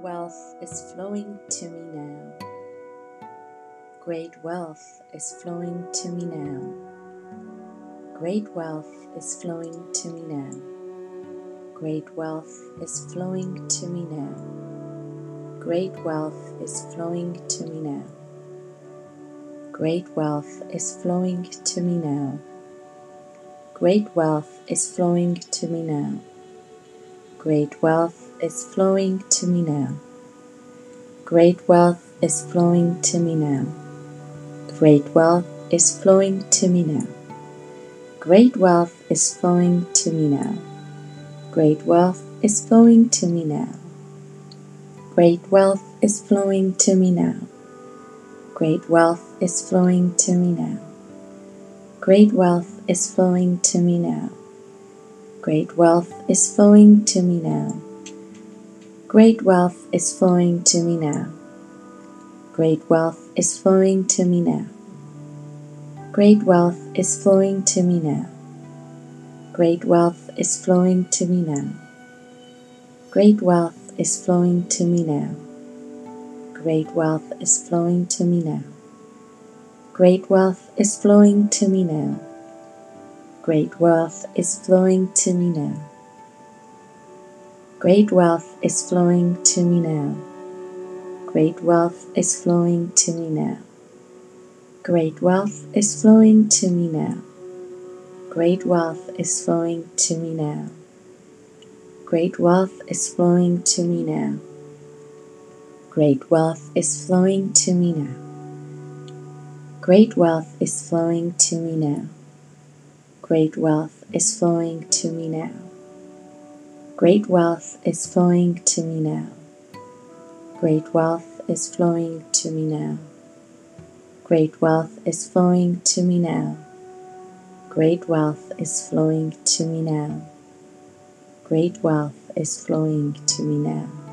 wealth is flowing to me now. Great wealth is flowing to me now. Great wealth is flowing to me now. Great wealth is flowing to me now. Great wealth is flowing to me now. Great wealth is flowing to me now. Great wealth is flowing to me now. Great wealth is flowing to me now. Great wealth is flowing to me now. Great wealth is flowing to me now. Great wealth is flowing to me now. Great wealth is flowing to me now. Great wealth is flowing to me now. Great wealth is flowing to me now. Great wealth is flowing to me now. Great wealth is flowing to me now. Great wealth is flowing to me now. Great wealth is flowing to me now. Great wealth is flowing to me now. Great wealth is flowing to me now. Great wealth is flowing to me now. Great wealth is flowing to me now. Great wealth is flowing to me now. Great wealth is flowing to me now. Great wealth is flowing to me now. Great wealth is flowing to me now. Great wealth is flowing to me now. Great wealth is flowing to me now. Great wealth is flowing to me now. Great wealth is flowing to me now. Great wealth is flowing to me now. Great wealth is flowing to me now. Great wealth is flowing to me now. Great wealth is flowing to me now. Great wealth is flowing to me now. Great wealth is flowing to me now. Great wealth is flowing to me now.